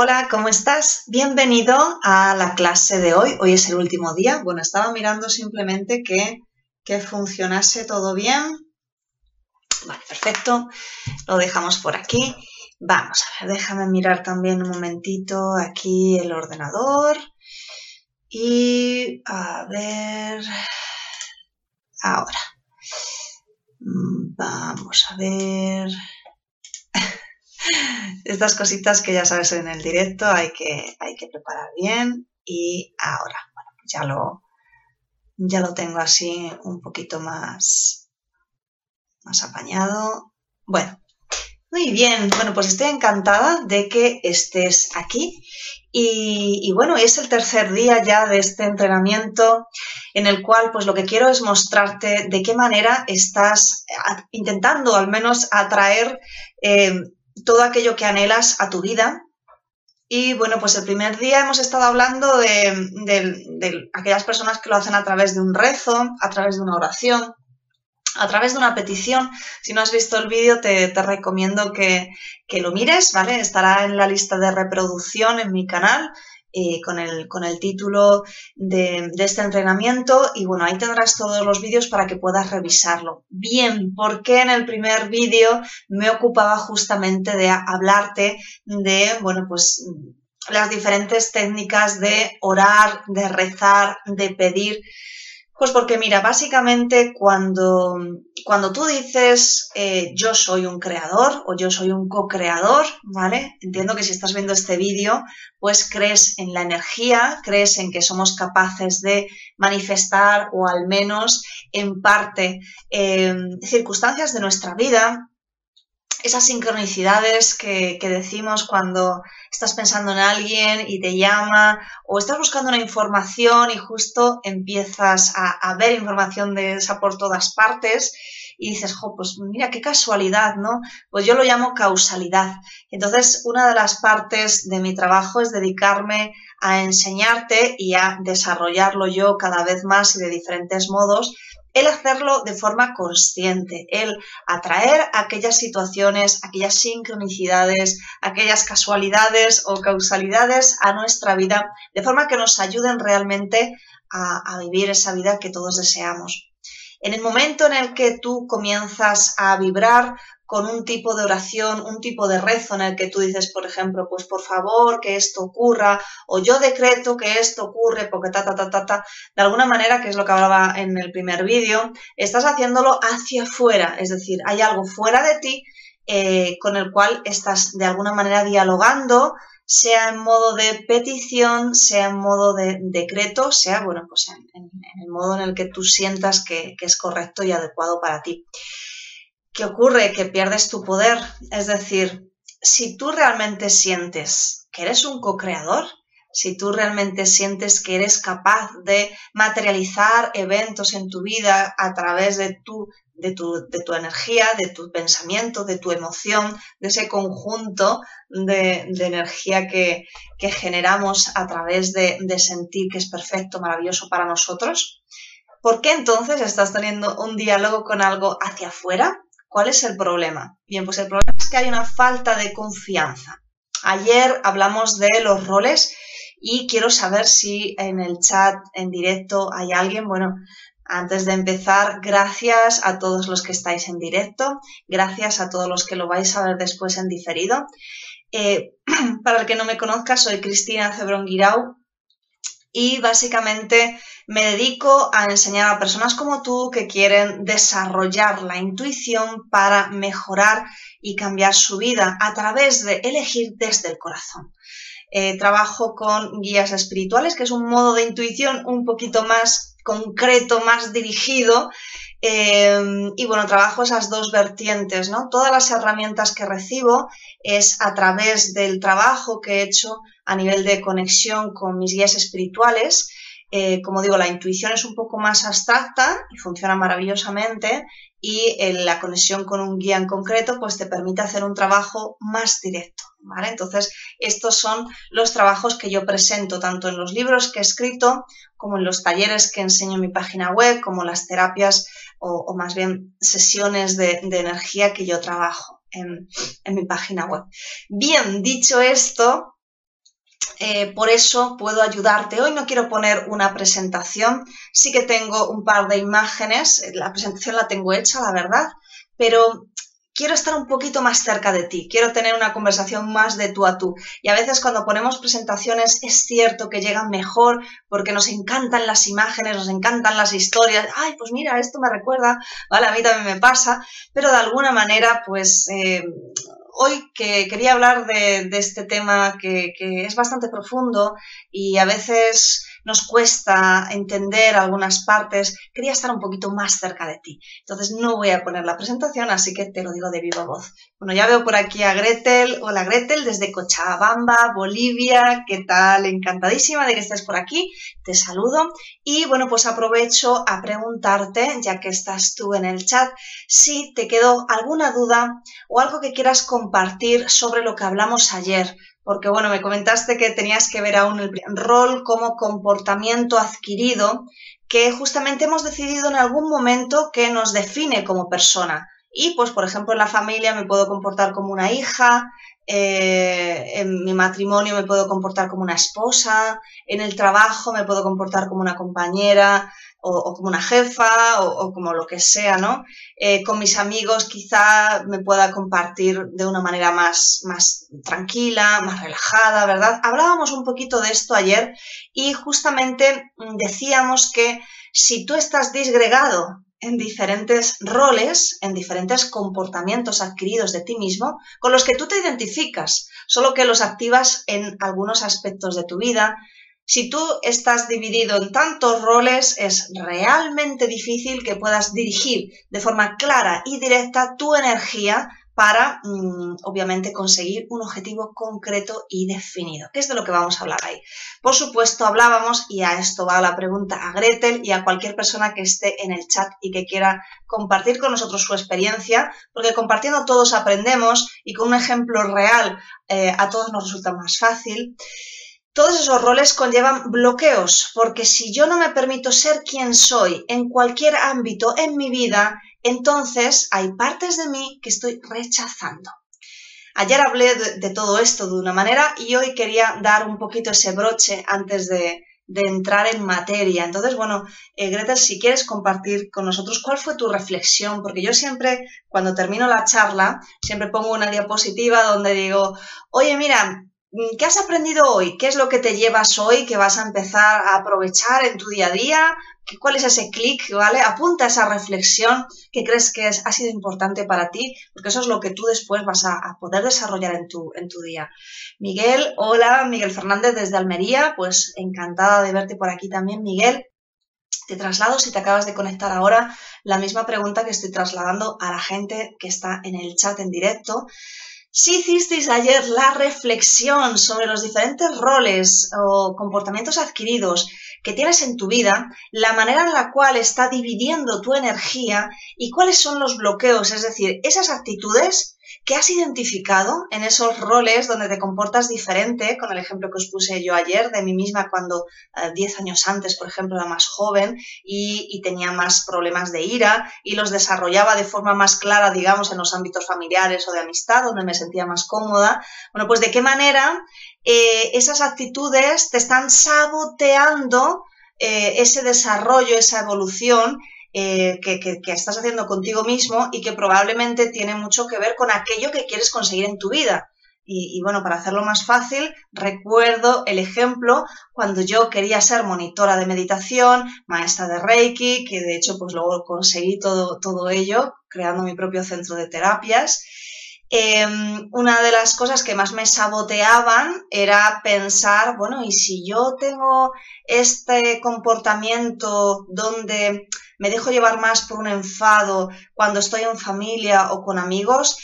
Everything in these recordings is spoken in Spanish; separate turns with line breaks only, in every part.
Hola, ¿cómo estás? Bienvenido a la clase de hoy. Hoy es el último día. Bueno, estaba mirando simplemente que, que funcionase todo bien. Vale, perfecto. Lo dejamos por aquí. Vamos a ver, déjame mirar también un momentito aquí el ordenador. Y a ver... Ahora. Mm, vamos a ver estas cositas que ya sabes en el directo hay que, hay que preparar bien. Y ahora, bueno, ya lo, ya lo tengo así un poquito más, más apañado. Bueno, muy bien, bueno, pues estoy encantada de que estés aquí. Y, y, bueno, es el tercer día ya de este entrenamiento en el cual pues lo que quiero es mostrarte de qué manera estás intentando al menos atraer eh, todo aquello que anhelas a tu vida. Y bueno, pues el primer día hemos estado hablando de, aquellas personas que lo hacen a través de un rezo, a través de una oración, a través de una petición. Si no has visto el vídeo, te, recomiendo que, que, lo mires, ¿vale? Estará en la lista de reproducción en mi canal eh, con, el, con, el, título de, este entrenamiento y bueno, ahí tendrás todos los vídeos para que puedas revisarlo. Bien, porque en el primer vídeo me ocupaba justamente de hablarte de, bueno, pues las diferentes técnicas de orar, de rezar, de pedir pues porque mira, básicamente cuando, cuando tú dices eh, yo soy un creador o yo soy un co-creador, ¿vale? Entiendo que si estás viendo este vídeo, pues crees en la energía, crees en que somos capaces de manifestar o al menos en parte eh, circunstancias de nuestra vida esas sincronicidades que, decimos cuando estás pensando en alguien y te llama o estás buscando una información y justo empiezas a, ver información de esa por todas partes y dices, jo, pues mira qué casualidad, ¿no? Pues yo lo llamo causalidad. Entonces, una de las partes de mi trabajo es dedicarme a enseñarte y a desarrollarlo yo cada vez más y de diferentes modos el hacerlo de forma consciente, el atraer aquellas situaciones, aquellas sincronicidades, aquellas casualidades o causalidades a nuestra vida, de forma que nos ayuden realmente a, a vivir esa vida que todos deseamos. En el momento en el que tú comienzas a vibrar con un tipo de oración, un tipo de rezo en el que tú dices, por ejemplo, pues por favor que esto ocurra, o yo decreto que esto ocurre porque ta, ta, ta, ta, ta, de alguna manera, que es lo que hablaba en el primer vídeo, estás haciéndolo hacia afuera, es decir, hay algo fuera de ti eh, con el cual estás de alguna manera dialogando, sea en modo de petición, sea en modo de decreto, sea, bueno, pues en, el modo en el que tú sientas que es correcto y adecuado para ti. ¿Qué ocurre? Que pierdes tu poder. Es decir, si tú realmente sientes que eres un co-creador, si tú realmente sientes que eres capaz de materializar eventos en tu vida a través de tu, de tu, de tu energía, de tu pensamiento, de tu emoción, de ese conjunto de, energía que, generamos a través de sentir que es perfecto, maravilloso para nosotros, ¿por qué entonces estás teniendo un diálogo con algo hacia afuera? ¿Cuál es el problema? Bien, pues el problema es que hay una falta de confianza. Ayer hablamos de los roles y quiero saber si en el chat en directo hay alguien. Bueno, antes de empezar, gracias a todos los que estáis en directo, gracias a todos los que lo vais a ver después en diferido. Eh, para el que no me conozca, soy Cristina Cebrón Guirao y básicamente me dedico a enseñar a personas como tú que quieren desarrollar la intuición para mejorar y cambiar su vida a través de elegir desde el corazón. Eh, trabajo con guías espirituales, que es un modo de intuición un poquito más concreto, más dirigido. Eh, y bueno, trabajo esas dos vertientes, ¿no? Todas las herramientas que recibo es a través del trabajo que he hecho a nivel de conexión con mis guías espirituales eh, como digo, la intuición es un poco más abstracta y funciona maravillosamente y eh, la conexión con un guía en concreto pues te permite hacer un trabajo más directo, Entonces, estos son los trabajos que yo presento tanto en los libros que he escrito como en los talleres que enseño en mi página web, como las terapias o, más bien sesiones de, energía que yo trabajo en mi página web. Bien, dicho esto, eh, por eso puedo ayudarte. Hoy no quiero poner una presentación, sí que tengo un par de imágenes, la presentación la tengo hecha, la verdad, pero quiero estar un poquito más cerca de ti, quiero tener una conversación más de tú a tú. Y a veces cuando ponemos presentaciones es cierto que llegan mejor porque nos encantan las imágenes, nos encantan las historias. Ay, pues mira, esto me recuerda, vale, a mí también me pasa, pero de alguna manera, pues eh, hoy que quería hablar de, este tema que, que es bastante profundo y a veces nos cuesta entender algunas partes, quería estar un poquito más cerca de ti. Entonces no voy a poner la presentación, así que te lo digo de viva voz. Bueno, ya veo por aquí a Gretel. Hola Gretel, desde Cochabamba, Bolivia. ¿Qué tal? Encantadísima de que estés por aquí. Te saludo. Y bueno, pues aprovecho a preguntarte, ya que estás tú en el chat, si te quedó alguna duda o algo que quieras compartir sobre lo que hablamos ayer porque bueno, me comentaste que tenías que ver aún el rol como comportamiento adquirido que justamente hemos decidido en algún momento que nos define como persona. Y pues, por ejemplo, en la familia me puedo comportar como una hija, eh, en mi matrimonio me puedo comportar como una esposa, en el trabajo me puedo comportar como una compañera, o, como una jefa o, como lo que sea, ¿no? Eh, con mis amigos quizá me pueda compartir de una manera más, más tranquila, más relajada, ¿verdad? Hablábamos un poquito de esto ayer y justamente mm, decíamos que si tú estás disgregado en diferentes roles, en diferentes comportamientos adquiridos de ti mismo, con los que tú te identificas, solo que los activas en algunos aspectos de tu vida, si tú estás dividido en tantos roles, es realmente difícil que puedas dirigir de forma clara y directa tu energía para, mm, obviamente, conseguir un objetivo concreto y definido, que es de lo que vamos a hablar ahí. Por supuesto, hablábamos, y a esto va la pregunta a Gretel y a cualquier persona que esté en el chat y que quiera compartir con nosotros su experiencia, porque compartiendo todos aprendemos y con un ejemplo real eh, a todos nos resulta más fácil. Todos esos roles conllevan bloqueos, porque si yo no me permito ser quien soy en cualquier ámbito en mi vida, entonces hay partes de mí que estoy rechazando. Ayer hablé de, todo esto de una manera y hoy quería dar un poquito ese broche antes de, entrar en materia. Entonces, bueno, eh, Greta, si quieres compartir con nosotros cuál fue tu reflexión, porque yo siempre, cuando termino la charla, siempre pongo una diapositiva donde digo, oye, mira, ¿Qué has aprendido hoy? ¿Qué es lo que te llevas hoy que vas a empezar a aprovechar en tu día a día? ¿Cuál es ese clic? ¿Vale? Apunta esa reflexión que crees que ha sido importante para ti, porque eso es lo que tú después vas a, poder desarrollar en tu, en tu día. Miguel, hola, Miguel Fernández desde Almería, pues encantada de verte por aquí también, Miguel. Te traslado, si te acabas de conectar ahora, la misma pregunta que estoy trasladando a la gente que está en el chat en directo. Si hicisteis ayer la reflexión sobre los diferentes roles o comportamientos adquiridos que tienes en tu vida, la manera en la cual está dividiendo tu energía y cuáles son los bloqueos, es decir, esas actitudes ¿Qué has identificado en esos roles donde te comportas diferente? Con el ejemplo que os puse yo ayer de mí misma cuando 10 eh, años antes, por ejemplo, era más joven y, tenía más problemas de ira y los desarrollaba de forma más clara, digamos, en los ámbitos familiares o de amistad, donde me sentía más cómoda. Bueno, pues de qué manera eh, esas actitudes te están saboteando eh, ese desarrollo, esa evolución eh, que, estás haciendo contigo mismo y que probablemente tiene mucho que ver con aquello que quieres conseguir en tu vida. Y, bueno, para hacerlo más fácil, recuerdo el ejemplo cuando yo quería ser monitora de meditación, maestra de Reiki, que de hecho pues luego conseguí todo, todo ello creando mi propio centro de terapias. Em, una de las cosas que más me saboteaban era pensar, bueno, ¿y si yo tengo este comportamiento donde me dejo llevar más por un enfado cuando estoy en familia o con amigos,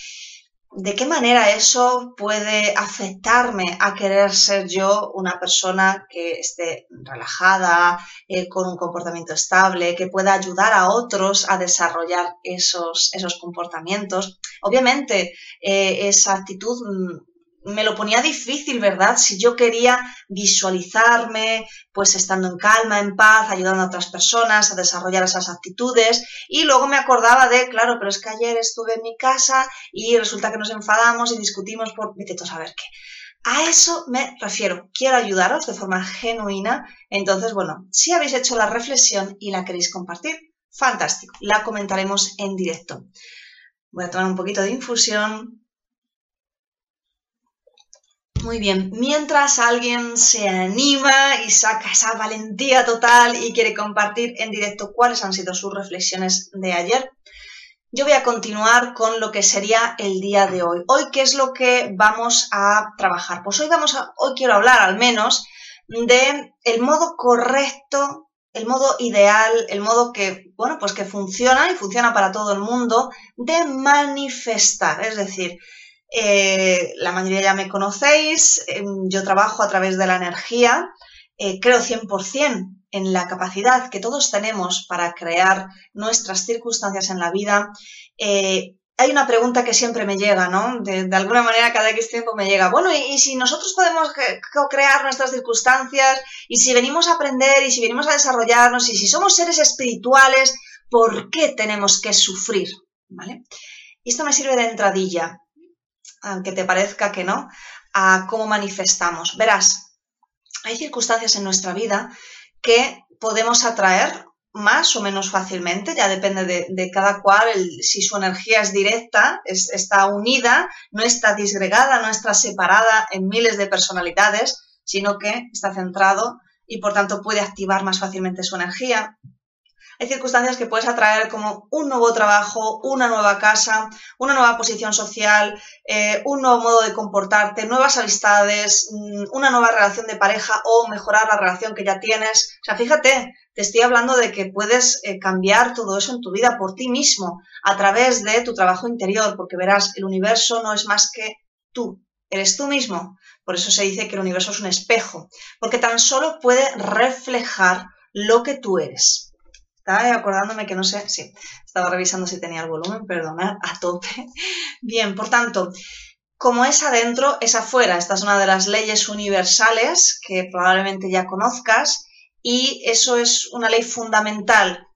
¿de qué manera eso puede afectarme a querer ser yo una persona que esté relajada, eh, con un comportamiento estable, que pueda ayudar a otros a desarrollar esos, esos comportamientos? Obviamente, eh, esa actitud mm, me lo ponía difícil, ¿verdad? Si yo quería visualizarme, pues estando en calma, en paz, ayudando a otras personas a desarrollar esas actitudes. Y luego me acordaba de, claro, pero es que ayer estuve en mi casa y resulta que nos enfadamos y discutimos por, vete a saber qué. A eso me refiero. Quiero ayudaros de forma genuina. Entonces, bueno, si habéis hecho la reflexión y la queréis compartir, fantástico. La comentaremos en directo. Voy a tomar un poquito de infusión. Muy bien, mientras alguien se anima y saca esa valentía total y quiere compartir en directo cuáles han sido sus reflexiones de ayer, yo voy a continuar con lo que sería el día de hoy. Hoy, ¿qué es lo que vamos a trabajar? Pues hoy vamos a, hoy quiero hablar al menos de el modo correcto, el modo ideal, el modo que, bueno, pues que funciona y funciona para todo el mundo de manifestar. Es decir, eh, la mayoría ya me conocéis, em, yo trabajo a través de la energía, eh, creo 100% en la capacidad que todos tenemos para crear nuestras circunstancias en la vida. Eh, hay una pregunta que siempre me llega, ¿no? De, alguna manera cada X tiempo me llega, bueno, ¿y, si nosotros podemos crear nuestras circunstancias? ¿Y si venimos a aprender? ¿Y si venimos a desarrollarnos? ¿Y si somos seres espirituales? ¿Por qué tenemos que sufrir? ¿Vale? Y esto me sirve de entradilla aunque te parezca que no, a cómo manifestamos. Verás, hay circunstancias en nuestra vida que podemos atraer más o menos fácilmente, ya depende de, cada cual, si su energía es directa, está unida, no está disgregada, no está separada en miles de personalidades, sino que está centrado y por tanto puede activar más fácilmente su energía. Hay circunstancias que puedes atraer como un nuevo trabajo, una nueva casa, una nueva posición social, eh, un nuevo modo de comportarte, nuevas amistades, mm, una nueva relación de pareja o mejorar la relación que ya tienes. O sea, fíjate, te estoy hablando de que puedes eh, cambiar todo eso en tu vida por ti mismo a través de tu trabajo interior, porque verás, el universo no es más que tú, eres tú mismo. Por eso se dice que el universo es un espejo, porque tan solo puede reflejar lo que tú eres. Estaba acordándome que no sé, sí, estaba revisando si tenía el volumen, perdonad, a tope. Bien, por tanto, como es adentro, es afuera. Esta es una de las leyes universales que probablemente ya conozcas y eso es una ley fundamental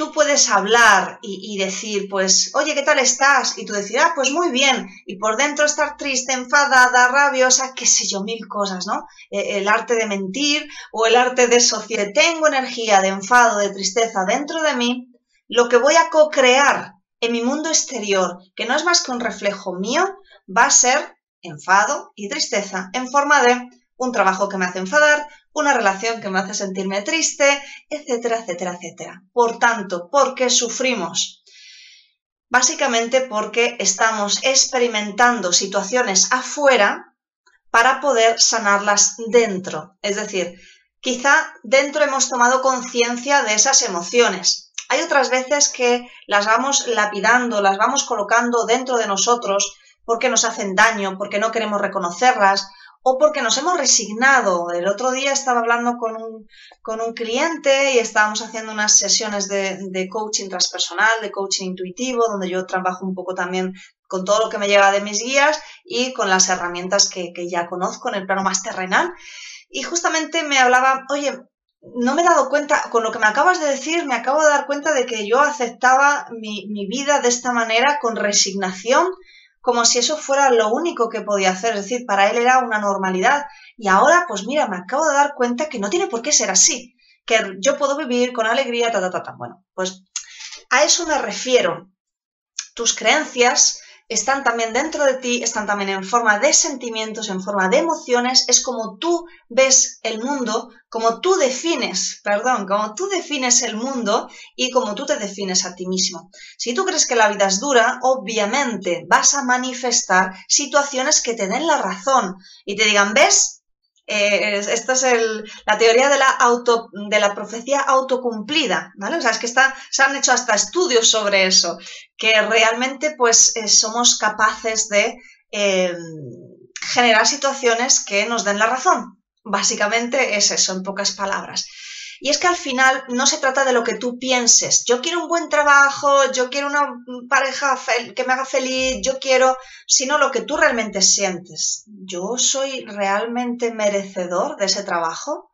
tú puedes hablar y, decir, pues, oye, ¿qué tal estás? Y tú decir, ah, pues muy bien. Y por dentro estar triste, enfadada, rabiosa, qué sé yo, mil cosas, ¿no? E, el arte de mentir o el arte de sociedad. Tengo energía de enfado, de tristeza dentro de mí. Lo que voy a co-crear en mi mundo exterior, que no es más que un reflejo mío, va a ser enfado y tristeza en forma de un trabajo que me hace enfadar, una relación que me hace sentirme triste, etcétera, etcétera, etcétera. Por tanto, ¿por qué sufrimos? Básicamente porque estamos experimentando situaciones afuera para poder sanarlas dentro. Es decir, quizá dentro hemos tomado conciencia de esas emociones. Hay otras veces que las vamos lapidando, las vamos colocando dentro de nosotros porque nos hacen daño, porque no queremos reconocerlas o porque nos hemos resignado. El otro día estaba hablando con un, con un cliente y estábamos haciendo unas sesiones de, coaching transpersonal, de coaching intuitivo, donde yo trabajo un poco también con todo lo que me llega de mis guías y con las herramientas que, ya conozco en el plano más terrenal. Y justamente me hablaba, oye, no me he dado cuenta, con lo que me acabas de decir, me acabo de dar cuenta de que yo aceptaba mi, mi vida de esta manera con resignación, como si eso fuera lo único que podía hacer, es decir, para él era una normalidad. Y ahora, pues mira, me acabo de dar cuenta que no tiene por qué ser así, que yo puedo vivir con alegría, ta, ta, ta, ta. Bueno, pues a eso me refiero. Tus creencias están también dentro de ti, están también en forma de sentimientos, en forma de emociones, es como tú ves el mundo, como tú defines, perdón, como tú defines el mundo y como tú te defines a ti mismo. Si tú crees que la vida es dura, obviamente vas a manifestar situaciones que te den la razón y te digan, ¿ves? Eh, esta es la teoría de la, auto, de la profecía autocumplida, ¿vale? O sea, es que se han hecho hasta estudios sobre eso, que realmente pues eh, somos capaces de eh, generar situaciones que nos den la razón. Básicamente es eso, en pocas palabras. Y es que al final no se trata de lo que tú pienses. Yo quiero un buen trabajo, yo quiero una pareja que me haga feliz, yo quiero, sino lo que tú realmente sientes. Yo soy realmente merecedor de ese trabajo.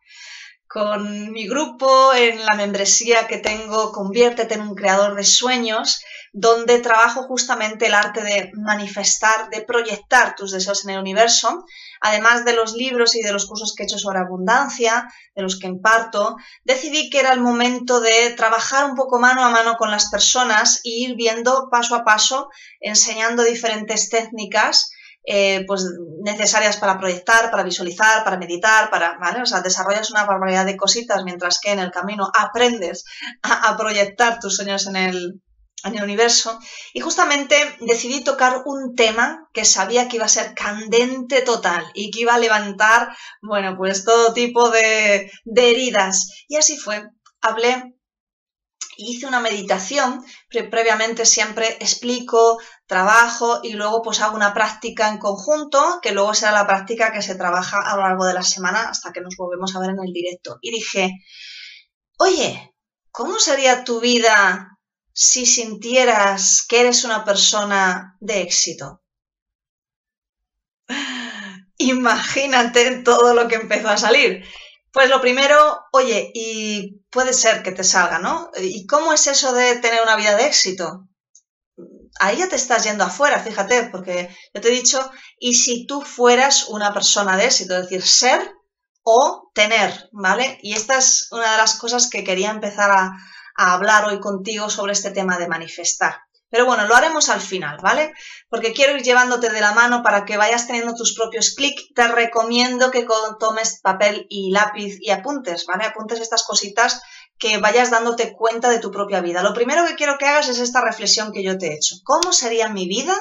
Con mi grupo, en la membresía que tengo, Conviértete en un creador de sueños, donde trabajo justamente el arte de manifestar, de proyectar tus deseos en el universo, además de los libros y de los cursos que he hecho sobre abundancia, de los que imparto, decidí que era el momento de trabajar un poco mano a mano con las personas e ir viendo paso a paso, enseñando diferentes técnicas eh, pues necesarias para proyectar, para visualizar, para meditar, para, ¿vale? O sea, desarrollas una barbaridad de cositas mientras que en el camino aprendes a, proyectar tus sueños en el, en el universo. Y justamente decidí tocar un tema que sabía que iba a ser candente total y que iba a levantar, bueno, pues todo tipo de, de heridas. Y así fue. Hablé hice una meditación, previamente siempre explico, trabajo y luego pues hago una práctica en conjunto, que luego será la práctica que se trabaja a lo largo de la semana hasta que nos volvemos a ver en el directo. Y dije, oye, ¿cómo sería tu vida si sintieras que eres una persona de éxito? Imagínate todo lo que empezó a salir. Pues lo primero, oye, y puede ser que te salga, ¿no? ¿Y cómo es eso de tener una vida de éxito? Ahí ya te estás yendo afuera, fíjate, porque yo te he dicho, y si tú fueras una persona de éxito, es decir, ser o tener, ¿vale? Y esta es una de las cosas que quería empezar a, a hablar hoy contigo sobre este tema de manifestar. Pero bueno, lo haremos al final, ¿vale? Porque quiero ir llevándote de la mano para que vayas teniendo tus propios clics. Te recomiendo que tomes papel y lápiz y apuntes, ¿vale? Apuntes estas cositas que vayas dándote cuenta de tu propia vida. Lo primero que quiero que hagas es esta reflexión que yo te he hecho. ¿Cómo sería mi vida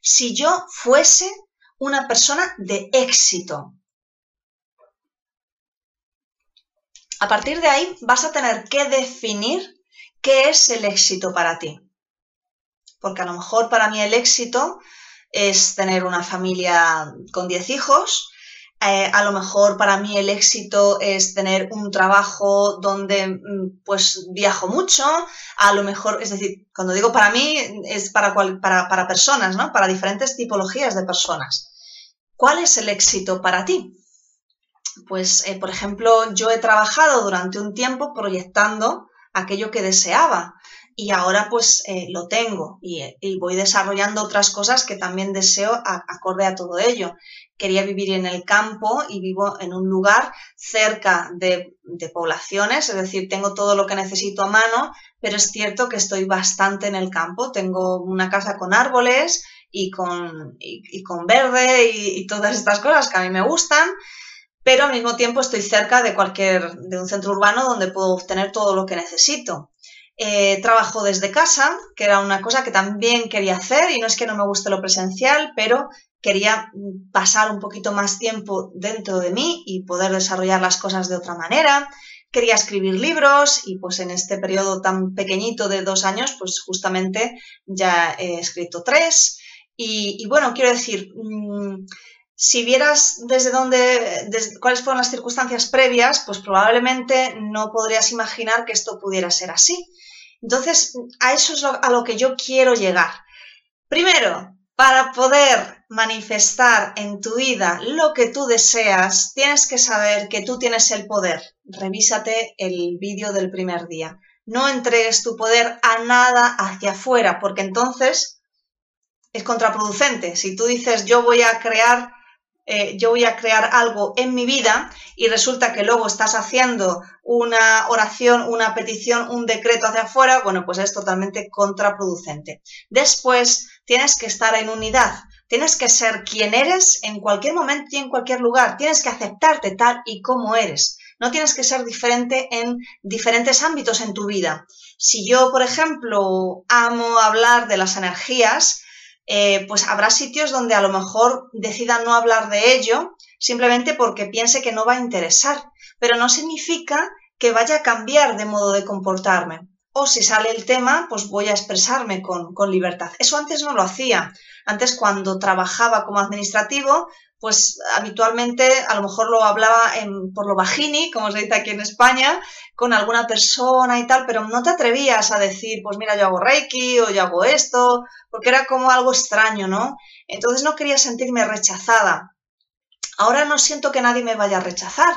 si yo fuese una persona de éxito? A partir de ahí vas a tener que definir qué es el éxito para ti porque a lo mejor para mí el éxito es tener una familia con 10 hijos, eh, a lo mejor para mí el éxito es tener un trabajo donde mm, pues viajo mucho, a lo mejor, es decir, cuando digo para mí es para, para, para personas, ¿no? Para diferentes tipologías de personas. ¿Cuál es el éxito para ti? Pues, eh, por ejemplo, yo he trabajado durante un tiempo proyectando aquello que deseaba y ahora pues eh, lo tengo y, voy desarrollando otras cosas que también deseo acorde a todo ello. Quería vivir en el campo y vivo en un lugar cerca de, poblaciones, es decir, tengo todo lo que necesito a mano, pero es cierto que estoy bastante en el campo. Tengo una casa con árboles y con, y con verde y, todas estas cosas que a mí me gustan pero al mismo tiempo estoy cerca de cualquier de un centro urbano donde puedo obtener todo lo que necesito. Eh, trabajo desde casa, que era una cosa que también quería hacer y no es que no me guste lo presencial, pero quería pasar un poquito más tiempo dentro de mí y poder desarrollar las cosas de otra manera. Quería escribir libros y pues en este periodo tan pequeñito de dos años, pues justamente ya he escrito tres. Y, bueno, quiero decir, mm, si vieras desde dónde, cuáles fueron las circunstancias previas, pues probablemente no podrías imaginar que esto pudiera ser así. Entonces, a eso es a lo que yo quiero llegar. Primero, para poder manifestar en tu vida lo que tú deseas, tienes que saber que tú tienes el poder. Revísate el vídeo del primer día. No entregues tu poder a nada hacia afuera, porque entonces es contraproducente. Si tú dices yo voy a crear eh, yo voy a crear algo en mi vida y resulta que luego estás haciendo una oración, una petición, un decreto hacia afuera, bueno, pues es totalmente contraproducente. Después tienes que estar en unidad, tienes que ser quien eres en cualquier momento y en cualquier lugar, tienes que aceptarte tal y como eres. No tienes que ser diferente en diferentes ámbitos en tu vida. Si yo, por ejemplo, amo hablar de las energías, eh, pues habrá sitios donde a lo mejor decida no hablar de ello simplemente porque piense que no va a interesar, pero no significa que vaya a cambiar de modo de comportarme. O si sale el tema, pues voy a expresarme con, con libertad. Eso antes no lo hacía. Antes cuando trabajaba como administrativo, pues habitualmente a lo mejor lo hablaba en, por lo bajini, como se dice aquí en España, con alguna persona y tal, pero no te atrevías a decir, pues mira, yo hago reiki o yo hago esto, porque era como algo extraño, ¿no? Entonces no quería sentirme rechazada. Ahora no siento que nadie me vaya a rechazar,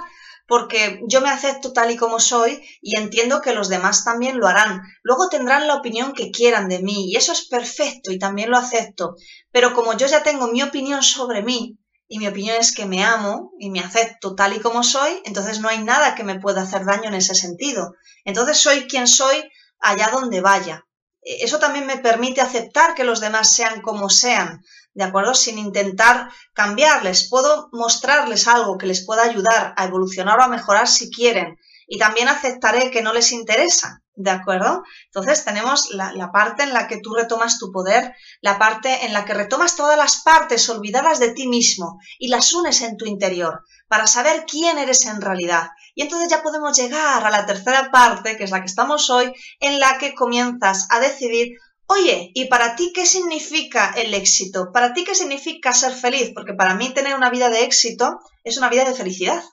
porque yo me acepto tal y como soy y entiendo que los demás también lo harán. Luego tendrán la opinión que quieran de mí y eso es perfecto y también lo acepto. Pero como yo ya tengo mi opinión sobre mí y mi opinión es que me amo y me acepto tal y como soy, entonces no hay nada que me pueda hacer daño en ese sentido. Entonces soy quien soy allá donde vaya. E, eso también me permite aceptar que los demás sean como sean, ¿de acuerdo? Sin intentar cambiarles. Puedo mostrarles algo que les pueda ayudar a evolucionar o a mejorar si quieren. Y también aceptaré que no les interesa, ¿de acuerdo? Entonces tenemos la, la, parte en la que tú retomas tu poder, la parte en la que retomas todas las partes olvidadas de ti mismo y las unes en tu interior para saber quién eres en realidad. Y entonces ya podemos llegar a la tercera parte, que es la que estamos hoy, en la que comienzas a decidir Oye, ¿y para ti qué significa el éxito? ¿Para ti qué significa ser feliz? Porque para mí tener una vida de éxito es una vida de felicidad.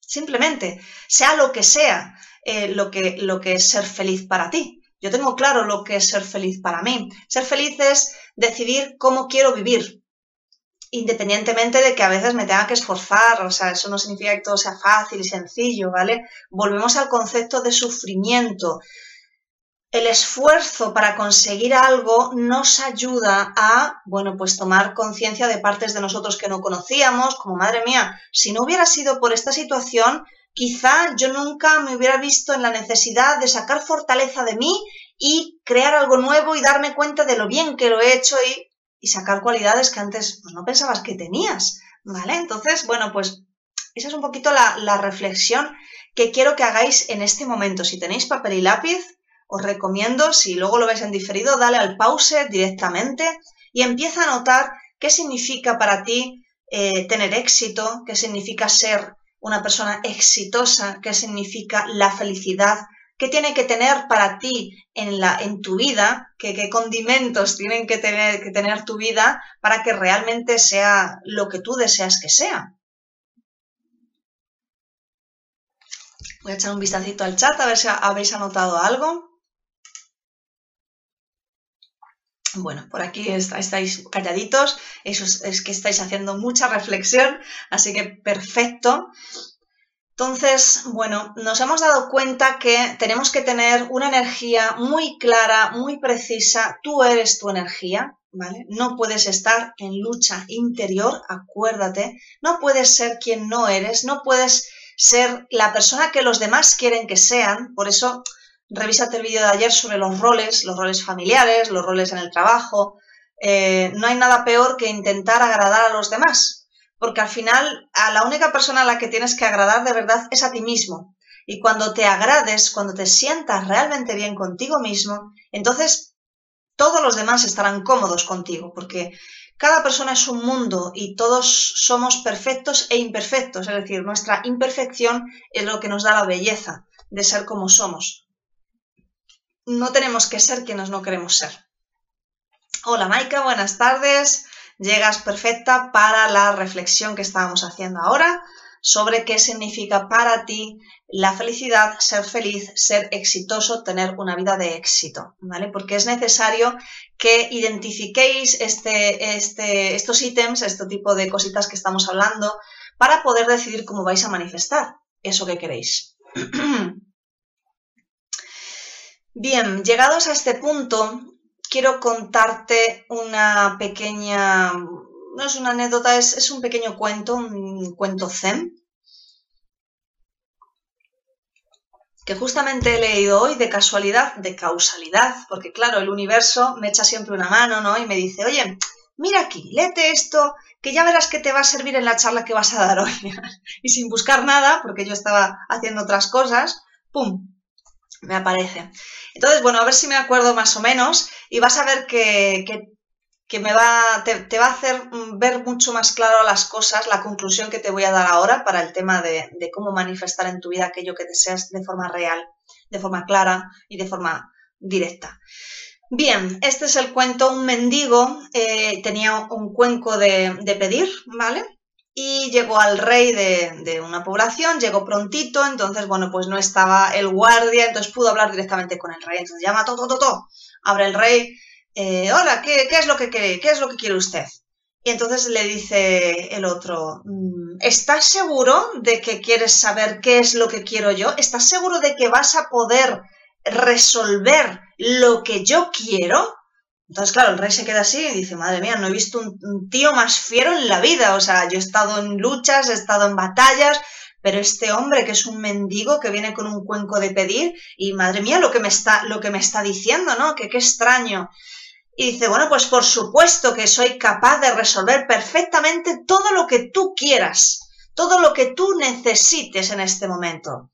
Simplemente, sea lo que sea eh, lo, que, lo que es ser feliz para ti. Yo tengo claro lo que es ser feliz para mí. Ser feliz es decidir cómo quiero vivir, independientemente de que a veces me tenga que esforzar, o sea, eso no significa que todo sea fácil y sencillo, ¿vale? Volvemos al concepto de sufrimiento el esfuerzo para conseguir algo nos ayuda a, bueno, pues tomar conciencia de partes de nosotros que no conocíamos, como madre mía, si no hubiera sido por esta situación, quizá yo nunca me hubiera visto en la necesidad de sacar fortaleza de mí y crear algo nuevo y darme cuenta de lo bien que lo he hecho y, sacar cualidades que antes pues, no pensabas que tenías, ¿vale? Entonces, bueno, pues esa es un poquito la, reflexión que quiero que hagáis en este momento. Si tenéis papel y lápiz, os recomiendo, si luego lo ves en diferido, dale al pause directamente y empieza a notar qué significa para ti eh, tener éxito, qué significa ser una persona exitosa, qué significa la felicidad, qué tiene que tener para ti en, la, en tu vida, qué, qué condimentos tienen que tener, que tener tu vida para que realmente sea lo que tú deseas que sea. Voy a echar un vistacito al chat a ver si habéis anotado algo. Bueno, por aquí estáis calladitos, eso es, que estáis haciendo mucha reflexión, así que perfecto. Entonces, bueno, nos hemos dado cuenta que tenemos que tener una energía muy clara, muy precisa. Tú eres tu energía, ¿vale? No puedes estar en lucha interior, acuérdate. No puedes ser quien no eres, no puedes ser la persona que los demás quieren que sean. Por eso revísate el vídeo de ayer sobre los roles, los roles familiares, los roles en el trabajo. Eh, no hay nada peor que intentar agradar a los demás, porque al final a la única persona a la que tienes que agradar de verdad es a ti mismo. Y cuando te agrades, cuando te sientas realmente bien contigo mismo, entonces todos los demás estarán cómodos contigo, porque cada persona es un mundo y todos somos perfectos e imperfectos, es decir, nuestra imperfección es lo que nos da la belleza de ser como somos no tenemos que ser quienes no queremos ser. Hola Maika, buenas tardes. Llegas perfecta para la reflexión que estábamos haciendo ahora sobre qué significa para ti la felicidad, ser feliz, ser exitoso, tener una vida de éxito, ¿vale? Porque es necesario que identifiquéis este, este, estos ítems, este tipo de cositas que estamos hablando, para poder decidir cómo vais a manifestar eso que queréis. Bien, llegados a este punto, quiero contarte una pequeña, no es una anécdota, es, un pequeño cuento, un cuento zen, que justamente he leído hoy de casualidad, de causalidad, porque claro, el universo me echa siempre una mano, ¿no? Y me dice, oye, mira aquí, léete esto, que ya verás que te va a servir en la charla que vas a dar hoy. y sin buscar nada, porque yo estaba haciendo otras cosas, ¡pum! Me aparece. Entonces, bueno, a ver si me acuerdo más o menos y vas a ver que, me va, te, va a hacer ver mucho más claro las cosas, la conclusión que te voy a dar ahora para el tema de, cómo manifestar en tu vida aquello que deseas de forma real, de forma clara y de forma directa. Bien, este es el cuento, un mendigo eh, tenía un cuenco de, de pedir, ¿vale? Y llegó al rey de, una población, llegó prontito, entonces, bueno, pues no estaba el guardia, entonces pudo hablar directamente con el rey. Entonces llama, to, to, to, abre el rey, eh, hola, ¿qué, es lo que quiere? ¿Qué es lo que quiere usted? Y entonces le dice el otro, mm, ¿estás seguro de que quieres saber qué es lo que quiero yo? ¿Estás seguro de que vas a poder resolver lo que yo quiero? Entonces, claro, el rey se queda así y dice, madre mía, no he visto un, tío más fiero en la vida. O sea, yo he estado en luchas, he estado en batallas, pero este hombre que es un mendigo que viene con un cuenco de pedir y madre mía lo que me está, lo que me está diciendo, ¿no? Que qué extraño. Y dice, bueno, pues por supuesto que soy capaz de resolver perfectamente todo lo que tú quieras, todo lo que tú necesites en este momento.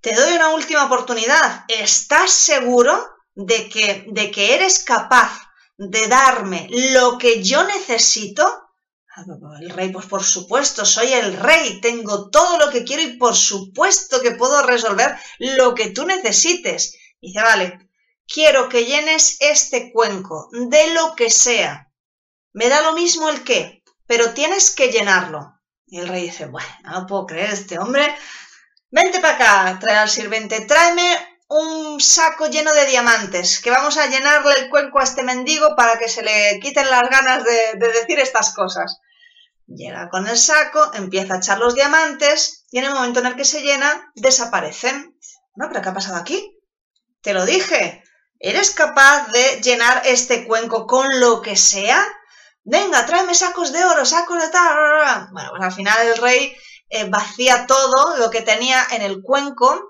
Te doy una última oportunidad. ¿Estás seguro de que, de que eres capaz de darme lo que yo necesito? Ah, el rey, pues por supuesto, soy el rey, tengo todo lo que quiero y por supuesto que puedo resolver lo que tú necesites. Dice, vale, quiero que llenes este cuenco, de lo que sea. Me da lo mismo el qué, pero tienes que llenarlo. Y el rey dice, bueno, no puedo creer este hombre. Vente para acá, trae al sirviente, tráeme un saco lleno de diamantes, que vamos a llenarle el cuenco a este mendigo para que se le quiten las ganas de, de decir estas cosas. Llega con el saco, empieza a echar los diamantes y en el momento en el que se llena, desaparecen. No, pero ¿qué ha pasado aquí? Te lo dije, ¿Eres capaz de llenar este cuenco con lo que sea? Venga, tráeme sacos de oro, sacos de tal. Bueno, pues al final el rey eh, vacía todo lo que tenía en el cuenco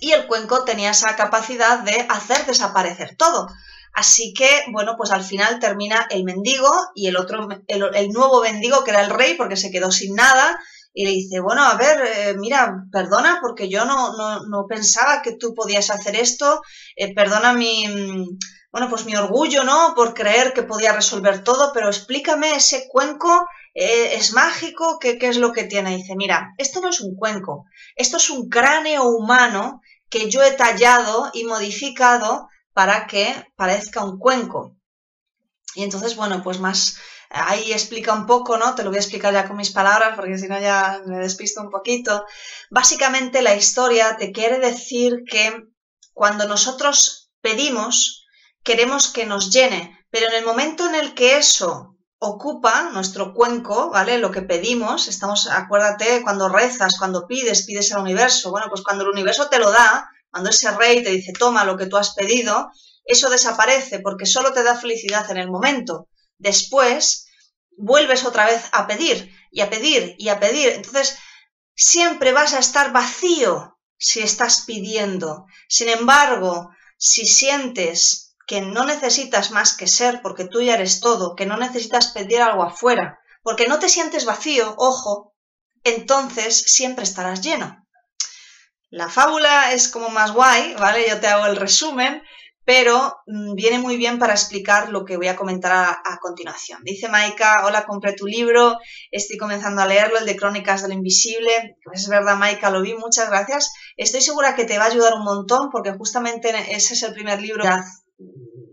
y el cuenco tenía esa capacidad de hacer desaparecer todo. Así que, bueno, pues al final termina el mendigo y el otro, el nuevo mendigo que era el rey porque se quedó sin nada y le dice, bueno, a ver, eh, mira, perdona porque yo no, no, no, pensaba que tú podías hacer esto, eh, perdona mi, bueno, pues mi orgullo, ¿no? Por creer que podía resolver todo, pero explícame ese cuenco, eh, es mágico, ¿qué, ¿qué es lo que tiene? dice, mira, esto no es un cuenco, esto es un cráneo humano que yo he tallado y modificado para que parezca un cuenco. Y entonces, bueno, pues más, ahí explica un poco, ¿no? Te lo voy a explicar ya con mis palabras porque si no ya me despisto un poquito. Básicamente la historia te quiere decir que cuando nosotros pedimos, queremos que nos llene, pero en el momento en el que eso ocupa nuestro cuenco, ¿vale? Lo que pedimos, estamos, acuérdate, cuando rezas, cuando pides, pides al universo. Bueno, pues cuando el universo te lo da, cuando ese rey te dice, toma lo que tú has pedido, eso desaparece porque solo te da felicidad en el momento. Después vuelves otra vez a pedir y a pedir y a pedir. Entonces, siempre vas a estar vacío si estás pidiendo. Sin embargo, si sientes que no necesitas más que ser porque tú ya eres todo, que no necesitas pedir algo afuera, porque no te sientes vacío, ojo, entonces siempre estarás lleno. La fábula es como más guay, ¿vale? Yo te hago el resumen pero mm, viene muy bien para explicar lo que voy a comentar a, continuación. Dice Maika, hola, compré tu libro, estoy comenzando a leerlo, el de Crónicas del Invisible. Pues es verdad, Maika, lo vi, muchas gracias. Estoy segura que te va a ayudar un montón porque justamente ese es el primer libro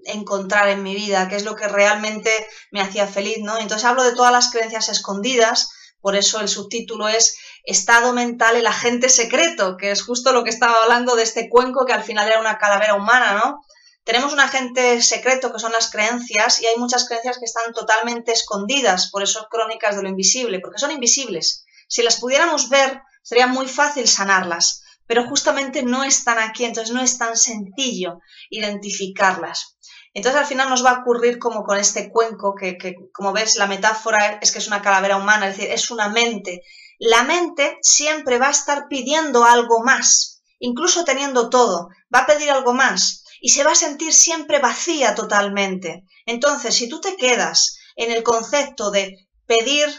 encontrar en mi vida, que es lo que realmente me hacía feliz, ¿no? Entonces hablo de todas las creencias escondidas, por eso el subtítulo es Estado mental, el agente secreto, que es justo lo que estaba hablando de este cuenco que al final era una calavera humana, ¿no? Tenemos un agente secreto que son las creencias y hay muchas creencias que están totalmente escondidas, por eso crónicas de lo invisible, porque son invisibles. Si las pudiéramos ver, sería muy fácil sanarlas, pero justamente no están aquí, entonces no es tan sencillo identificarlas. Entonces al final nos va a ocurrir como con este cuenco, que, que, como ves la metáfora es que es una calavera humana, es decir, es una mente. La mente siempre va a estar pidiendo algo más, incluso teniendo todo, va a pedir algo más y se va a sentir siempre vacía totalmente. Entonces, si tú te quedas en el concepto de pedir,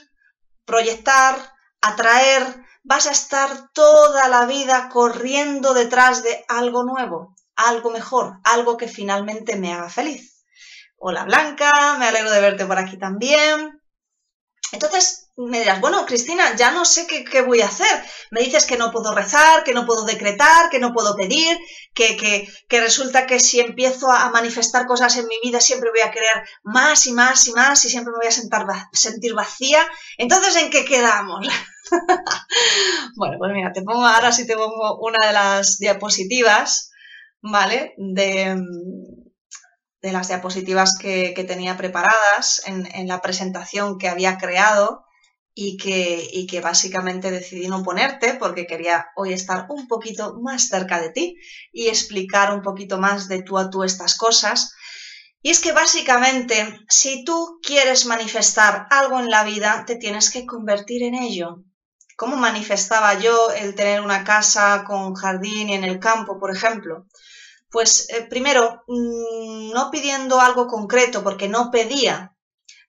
proyectar, atraer, vas a estar toda la vida corriendo detrás de algo nuevo, algo mejor, algo que finalmente me haga feliz. Hola Blanca, me alegro de verte por aquí también. Entonces me dirás, bueno, Cristina, ya no sé qué, voy a hacer. Me dices que no puedo rezar, que no puedo decretar, que no puedo pedir, que, que, resulta que si empiezo a manifestar cosas en mi vida siempre voy a querer más y más y más y siempre me voy a sentar, sentir vacía. Entonces, ¿en qué quedamos? bueno, pues mira, te pongo ahora sí te pongo una de las diapositivas, ¿vale? De, de las diapositivas que, tenía preparadas en, la presentación que había creado y que, y que básicamente decidí no ponerte porque quería hoy estar un poquito más cerca de ti y explicar un poquito más de tú a tú estas cosas. Y es que básicamente, si tú quieres manifestar algo en la vida, te tienes que convertir en ello. ¿Cómo manifestaba yo el tener una casa con jardín y en el campo, por ejemplo? Pues eh, primero, mm, no pidiendo algo concreto, porque no pedía,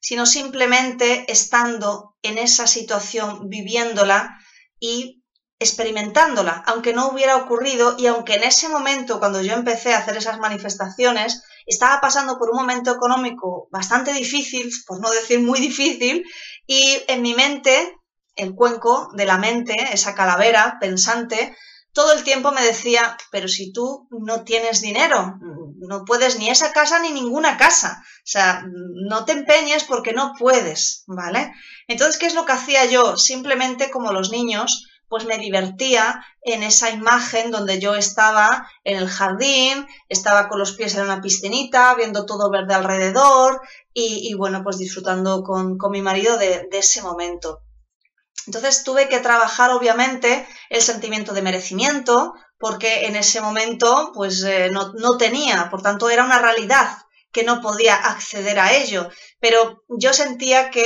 sino simplemente estando en esa situación, viviéndola y experimentándola, aunque no hubiera ocurrido y aunque en ese momento, cuando yo empecé a hacer esas manifestaciones, estaba pasando por un momento económico bastante difícil, por no decir muy difícil, y en mi mente, el cuenco de la mente, esa calavera pensante, todo el tiempo me decía, pero si tú no tienes dinero, no puedes ni esa casa ni ninguna casa. O sea, no te empeñes porque no puedes, ¿vale? Entonces, ¿qué es lo que hacía yo? Simplemente como los niños, pues me divertía en esa imagen donde yo estaba en el jardín, estaba con los pies en una piscinita, viendo todo verde alrededor y, bueno, pues disfrutando con, mi marido de ese momento. Entonces tuve que trabajar obviamente el sentimiento de merecimiento porque en ese momento pues eh, no, no tenía, por tanto era una realidad que no podía acceder a ello, pero yo sentía que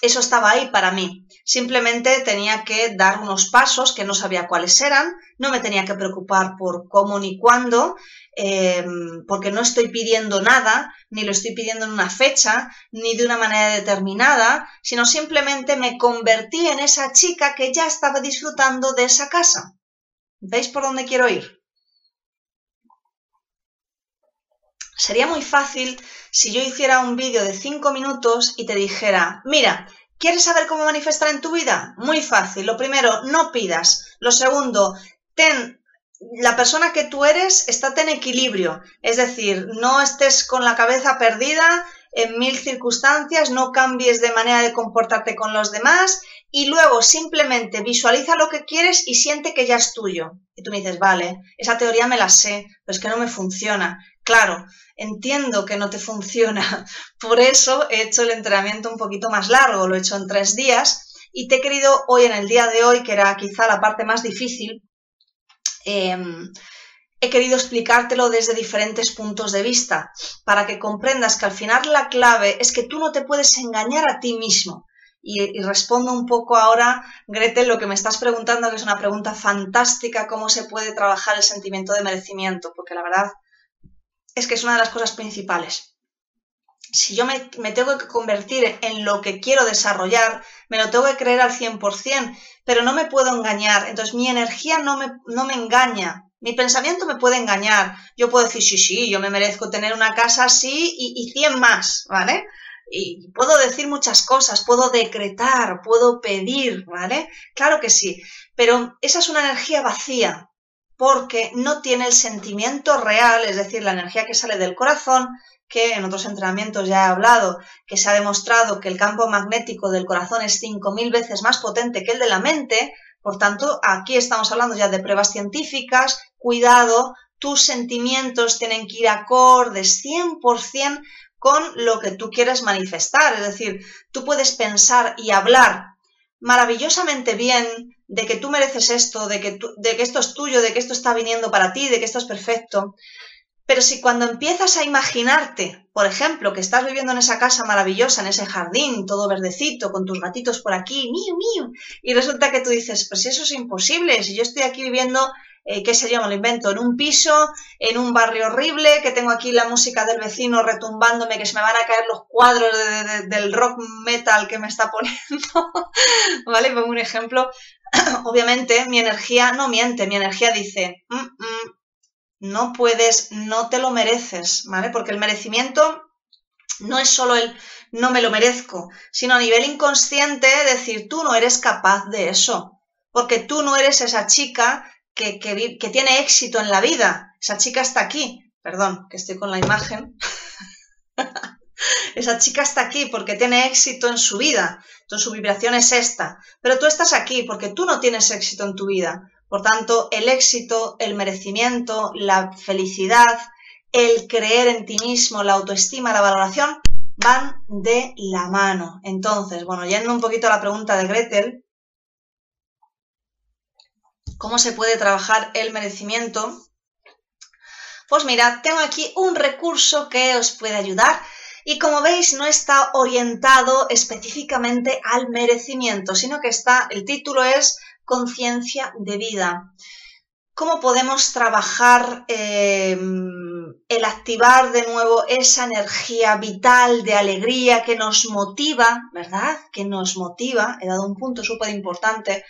eso estaba ahí para mí. Simplemente tenía que dar unos pasos que no sabía cuáles eran, no me tenía que preocupar por cómo ni cuándo, em, porque no estoy pidiendo nada, ni lo estoy pidiendo en una fecha, ni de una manera determinada, sino simplemente me convertí en esa chica que ya estaba disfrutando de esa casa. ¿Veis por dónde quiero ir? Sería muy fácil si yo hiciera un vídeo de 5 minutos y te dijera, mira, ¿quieres saber cómo manifestar en tu vida? Muy fácil. Lo primero, no pidas. Lo segundo, ten la persona que tú eres, estate en equilibrio. Es decir, no estés con la cabeza perdida en mil circunstancias, no cambies de manera de comportarte con los demás y luego simplemente visualiza lo que quieres y siente que ya es tuyo. Y tú me dices, vale, esa teoría me la sé, pero es que no me funciona. Claro, entiendo que no te funciona, por eso he hecho el entrenamiento un poquito más largo, lo he hecho en tres días y te he querido hoy, en el día de hoy, que era quizá la parte más difícil, em, he querido explicártelo desde diferentes puntos de vista, para que comprendas que al final la clave es que tú no te puedes engañar a ti mismo. Y, respondo un poco ahora, Gretel, lo que me estás preguntando, que es una pregunta fantástica, cómo se puede trabajar el sentimiento de merecimiento, porque la verdad es que es una de las cosas principales. Si yo me, tengo que convertir en lo que quiero desarrollar, me lo tengo que creer al 100%, pero no me puedo engañar. Entonces mi energía no me, no me engaña. Mi pensamiento me puede engañar. Yo puedo decir, sí, sí, yo me merezco tener una casa así y, y 100 más, ¿vale? y puedo decir muchas cosas, puedo decretar, puedo pedir, ¿vale? Claro que sí, pero esa es una energía vacía porque no tiene el sentimiento real, es decir, la energía que sale del corazón, que en otros entrenamientos ya he hablado, que se ha demostrado que el campo magnético del corazón es 5.000 veces más potente que el de la mente, por tanto, aquí estamos hablando ya de pruebas científicas, cuidado, tus sentimientos tienen que ir acordes 100% con lo que tú quieres manifestar. Es decir, tú puedes pensar y hablar maravillosamente bien de que tú mereces esto, de que, de que esto es tuyo, de que esto está viniendo para ti, de que esto es perfecto. Pero si cuando empiezas a imaginarte, por ejemplo, que estás viviendo en esa casa maravillosa, en ese jardín, todo verdecito, con tus gatitos por aquí, mío, mío, y resulta que tú dices, pues eso es imposible, si yo estoy aquí viviendo eh, qué sé yo, lo invento, en un piso, en un barrio horrible, que tengo aquí la música del vecino retumbándome, que se me van a caer los cuadros del rock metal que me está poniendo, ¿vale? Pongo un ejemplo. Obviamente mi energía no miente, mi energía dice, mm, mm, no puedes, no te lo mereces, ¿vale? Porque el merecimiento no es solo el no me lo merezco, sino a nivel inconsciente decir, tú no eres capaz de eso, porque tú no eres esa chica que, tiene éxito en la vida. Esa chica está aquí. Perdón, que estoy con la imagen. Esa chica está aquí porque tiene éxito en su vida. Entonces su vibración es esta. Pero tú estás aquí porque tú no tienes éxito en tu vida. Por tanto, el éxito, el merecimiento, la felicidad el creer en ti mismo, la autoestima, la valoración, van de la mano. Entonces, bueno, yendo un poquito a la pregunta de Gretel, ¿cómo se puede trabajar el merecimiento? Pues mirad, tengo aquí un recurso que os puede ayudar y como veis no está orientado específicamente al merecimiento, sino que está, el título es conciencia de vida. ¿Cómo podemos trabajar em, el activar de nuevo esa energía vital de alegría que nos motiva, ¿verdad? Que nos motiva, he dado un punto súper importante,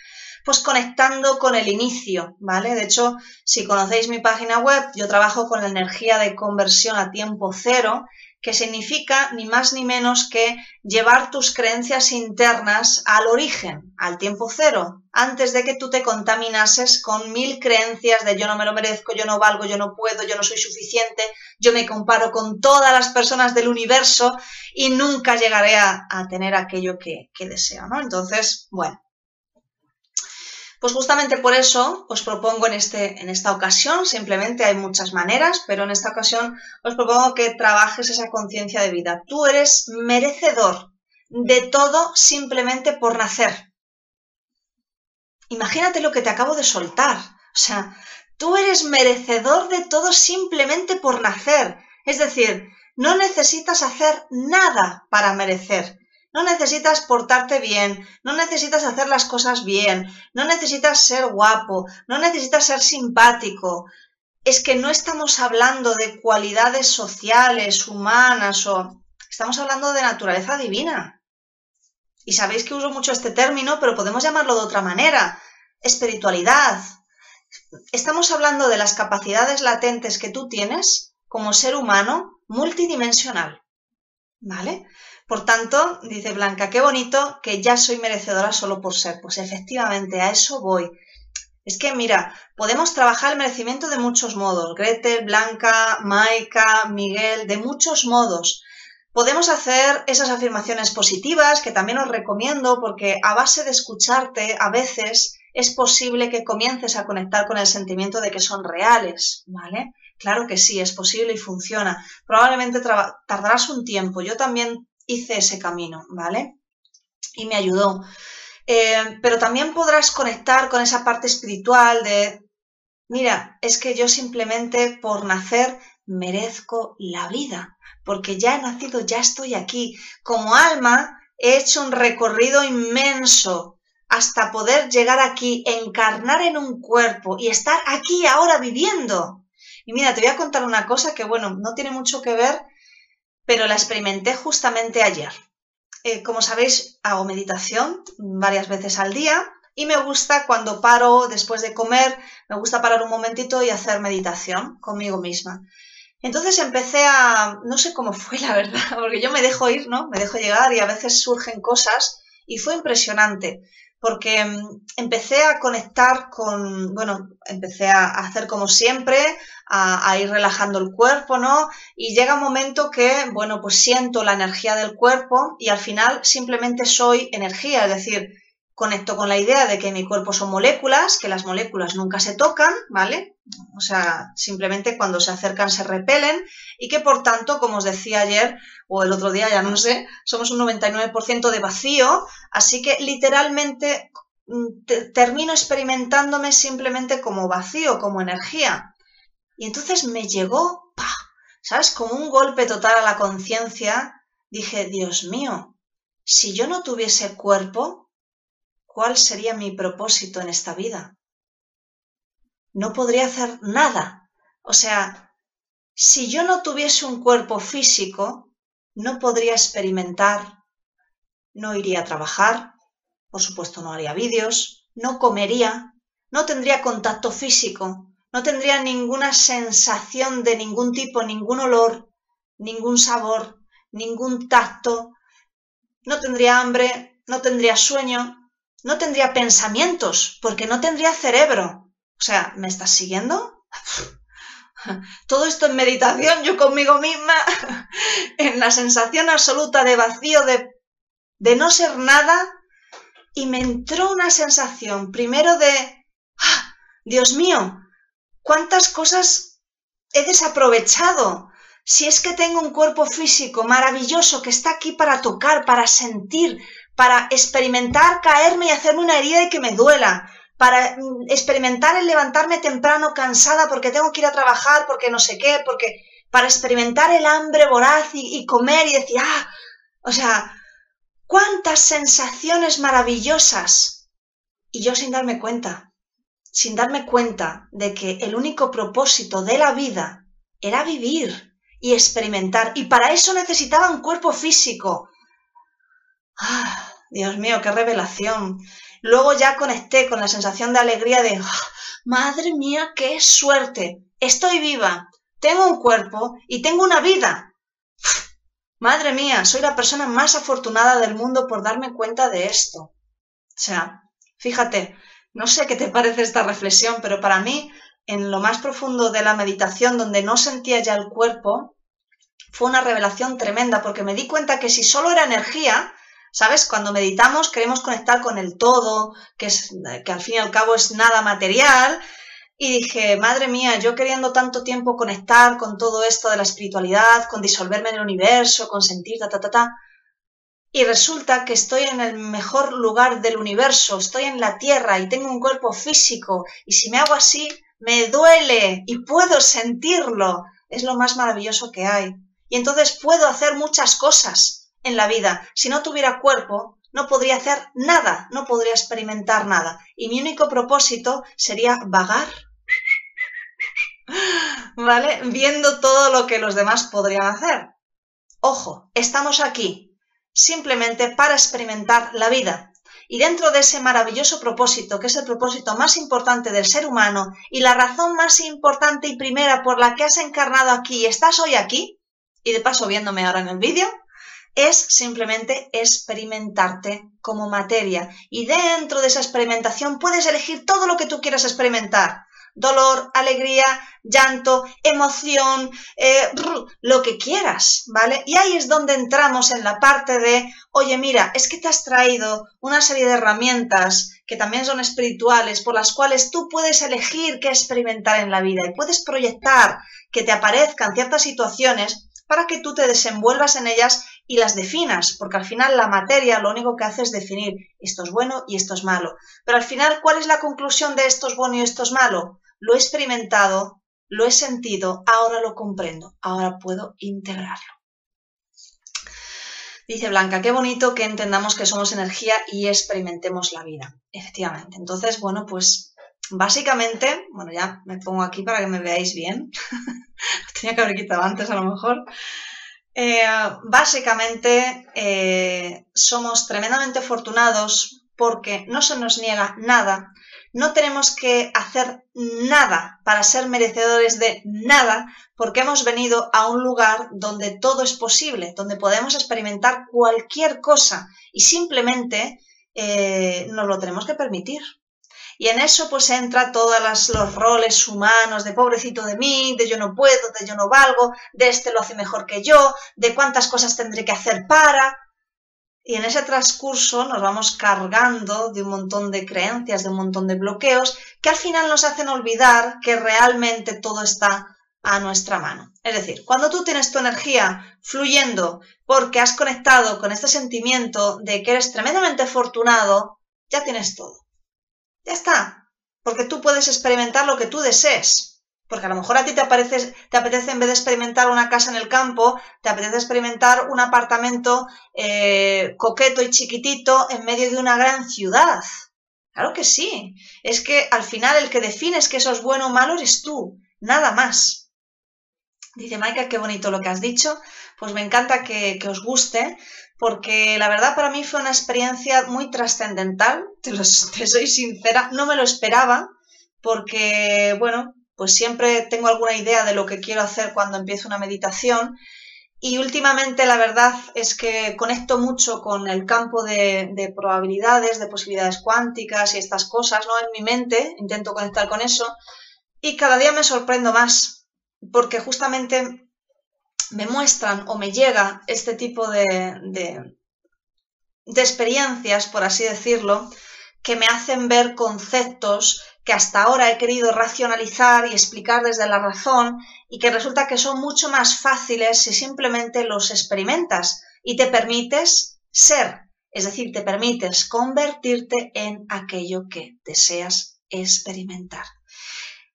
pues conectando con el inicio, ¿vale? De hecho, si conocéis mi página web, yo trabajo con la energía de conversión a tiempo cero que significa ni más ni menos que llevar tus creencias internas al origen, al tiempo cero, antes de que tú te contaminases con mil creencias de yo no me lo merezco, yo no valgo, yo no puedo, yo no soy suficiente, yo me comparo con todas las personas del universo y nunca llegaré a, tener aquello que, que deseo, ¿no? Entonces, bueno, pues justamente por eso os propongo en, este, en esta ocasión, simplemente hay muchas maneras, pero en esta ocasión os propongo que trabajes esa conciencia de vida. Tú eres merecedor de todo simplemente por nacer. Imagínate lo que te acabo de soltar. O sea, tú eres merecedor de todo simplemente por nacer. Es decir, no necesitas hacer nada para merecer. No necesitas portarte bien, no necesitas hacer las cosas bien, no necesitas ser guapo, no necesitas ser simpático. Es que no estamos hablando de cualidades sociales, humanas o... Estamos hablando de naturaleza divina. Y sabéis que uso mucho este término, pero podemos llamarlo de otra manera. Espiritualidad. Estamos hablando de las capacidades latentes que tú tienes como ser humano multidimensional. ¿Vale? Por tanto, dice Blanca, qué bonito que ya soy merecedora solo por ser. Pues efectivamente, a eso voy. Es que, mira, podemos trabajar el merecimiento de muchos modos. Gretel, Blanca, Maika, Miguel, de muchos modos. Podemos hacer esas afirmaciones positivas, que también os recomiendo, porque a base de escucharte, a veces es posible que comiences a conectar con el sentimiento de que son reales, ¿vale? Claro que sí, es posible y funciona. Probablemente tardarás un tiempo. Yo también hice ese camino, ¿vale? Y me ayudó. Eh, pero también podrás conectar con esa parte espiritual de, mira, es que yo simplemente por nacer merezco la vida, porque ya he nacido, ya estoy aquí. Como alma he hecho un recorrido inmenso hasta poder llegar aquí, encarnar en un cuerpo y estar aquí ahora viviendo. Y mira, te voy a contar una cosa que, bueno, no tiene mucho que ver pero la experimenté justamente ayer. Eh, como sabéis, hago meditación varias veces al día y me gusta cuando paro después de comer, me gusta parar un momentito y hacer meditación conmigo misma. Entonces empecé a, no sé cómo fue la verdad, porque yo me dejo ir, ¿no? Me dejo llegar y a veces surgen cosas y fue impresionante porque mm, empecé a conectar con, bueno, empecé a hacer como siempre, a, ir relajando el cuerpo, ¿no? Y llega un momento que, bueno, pues siento la energía del cuerpo y al final simplemente soy energía, es decir, conecto con la idea de que mi cuerpo son moléculas, que las moléculas nunca se tocan, ¿vale? O sea, simplemente cuando se acercan se repelen y que por tanto, como os decía ayer o el otro día, ya no sé, somos un 99% de vacío, así que literalmente mm, termino experimentándome simplemente como vacío, como energía. Y entonces me llegó, ¿sabes? Como un golpe total a la conciencia. Dije, Dios mío, si yo no tuviese cuerpo, cuál sería mi propósito en esta vida. No podría hacer nada. O sea, si yo no tuviese un cuerpo físico, no podría experimentar, no iría a trabajar, por supuesto no haría vídeos, no comería, no tendría contacto físico, no tendría ninguna sensación de ningún tipo, ningún olor, ningún sabor, ningún tacto, no tendría hambre, no tendría sueño, no tendría pensamientos, porque no tendría cerebro. O sea, ¿me estás siguiendo? Todo esto en meditación, yo conmigo misma, en la sensación absoluta de vacío, de, de no ser nada, y me entró una sensación, primero de, ¡Ah! Dios mío, cuántas cosas he desaprovechado. Si es que tengo un cuerpo físico maravilloso que está aquí para tocar, para sentir, para experimentar caerme y hacerme una herida y que me duela, para mm, experimentar el levantarme temprano cansada porque tengo que ir a trabajar, porque no sé qué, porque para experimentar el hambre voraz y, comer y decir, ah, o sea, cuántas sensaciones maravillosas. Y yo sin darme cuenta, sin darme cuenta de que el único propósito de la vida era vivir y experimentar. Y para eso necesitaba un cuerpo físico. Ah, Dios mío, qué revelación. Luego ya conecté con la sensación de alegría de, ah, madre mía, qué suerte. Estoy viva, tengo un cuerpo y tengo una vida. Madre mía, soy la persona más afortunada del mundo por darme cuenta de esto. O sea, fíjate, no sé qué te parece esta reflexión, pero para mí, en lo más profundo de la meditación, donde no sentía ya el cuerpo, fue una revelación tremenda, porque me di cuenta que si solo era energía, ¿sabes? Cuando meditamos queremos conectar con el todo, que, es, que al fin y al cabo es nada material, y dije, madre mía, yo queriendo tanto tiempo conectar con todo esto de la espiritualidad, con disolverme en el universo, con sentir, ta, ta, ta, ta. Y resulta que estoy en el mejor lugar del universo, estoy en la Tierra y tengo un cuerpo físico. Y si me hago así, me duele y puedo sentirlo. Es lo más maravilloso que hay. Y entonces puedo hacer muchas cosas en la vida. Si no tuviera cuerpo, no podría hacer nada, no podría experimentar nada. Y mi único propósito sería vagar ¿vale? Viendo todo lo que los demás podrían hacer. Ojo, estamos aquí simplemente para experimentar la vida. Y dentro de ese maravilloso propósito, que es el propósito más importante del ser humano y la razón más importante y primera por la que has encarnado aquí y estás hoy aquí, y de paso viéndome ahora en el vídeo, es simplemente experimentarte como materia. Y dentro de esa experimentación puedes elegir todo lo que tú quieras experimentar dolor, alegría, llanto, emoción, eh, lo que quieras, ¿vale? Y ahí es donde entramos en la parte de, oye, mira, es que te has traído una serie de herramientas que también son espirituales, por las cuales tú puedes elegir qué experimentar en la vida y puedes proyectar que te aparezcan ciertas situaciones para que tú te desenvuelvas en ellas y las definas, porque al final la materia lo único que hace es definir esto es bueno y esto es malo. Pero al final, ¿cuál es la conclusión de esto es bueno y esto es malo? Lo he experimentado, lo he sentido, ahora lo comprendo, ahora puedo integrarlo. Dice Blanca, qué bonito que entendamos que somos energía y experimentemos la vida. Efectivamente. Entonces, bueno, pues básicamente, bueno, ya me pongo aquí para que me veáis bien. Tenía que haber quitado antes a lo mejor. Eh, básicamente eh, somos tremendamente afortunados porque no se nos niega nada, no tenemos que hacer nada para ser merecedores de nada porque hemos venido a un lugar donde todo es posible, donde podemos experimentar cualquier cosa y simplemente eh, nos lo tenemos que permitir. Y en eso pues entra todos los roles humanos de pobrecito de mí, de yo no puedo, de yo no valgo, de este lo hace mejor que yo, de cuántas cosas tendré que hacer para. Y en ese transcurso nos vamos cargando de un montón de creencias, de un montón de bloqueos que al final nos hacen olvidar que realmente todo está a nuestra mano. Es decir, cuando tú tienes tu energía fluyendo porque has conectado con este sentimiento de que eres tremendamente afortunado, ya tienes todo. Ya está. Porque tú puedes experimentar lo que tú desees. Porque a lo mejor a ti te, te apetece, en vez de experimentar una casa en el campo, te apetece experimentar un apartamento eh, coqueto y chiquitito en medio de una gran ciudad. Claro que sí. Es que al final el que defines que eso es bueno o malo eres tú. Nada más. Dice Michael, qué bonito lo que has dicho. Pues me encanta que, que os guste porque la verdad para mí fue una experiencia muy trascendental, te, soy sincera, no me lo esperaba, porque, bueno, pues siempre tengo alguna idea de lo que quiero hacer cuando empiezo una meditación y últimamente la verdad es que conecto mucho con el campo de, de, probabilidades, de posibilidades cuánticas y estas cosas, ¿no? En mi mente intento conectar con eso y cada día me sorprendo más porque justamente me muestran o me llega este tipo de, de, experiencias, por así decirlo, que me hacen ver conceptos que hasta ahora he querido racionalizar y explicar desde la razón y que resulta que son mucho más fáciles si simplemente los experimentas y te permites ser, es decir, te permites convertirte en aquello que deseas experimentar.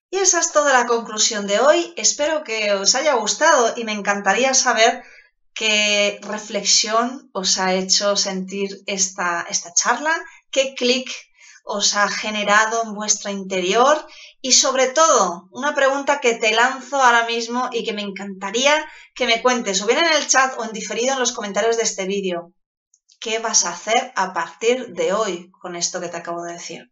Y esa es toda la conclusión de hoy. Espero que os haya gustado y me encantaría saber qué reflexión os ha hecho sentir esta, esta charla, qué clic os ha generado en vuestro interior y sobre todo una pregunta que te lanzo ahora mismo y que me encantaría que me cuentes o bien en el chat o en diferido en los comentarios de este vídeo. ¿Qué vas a hacer a partir de hoy con esto que te acabo de decir?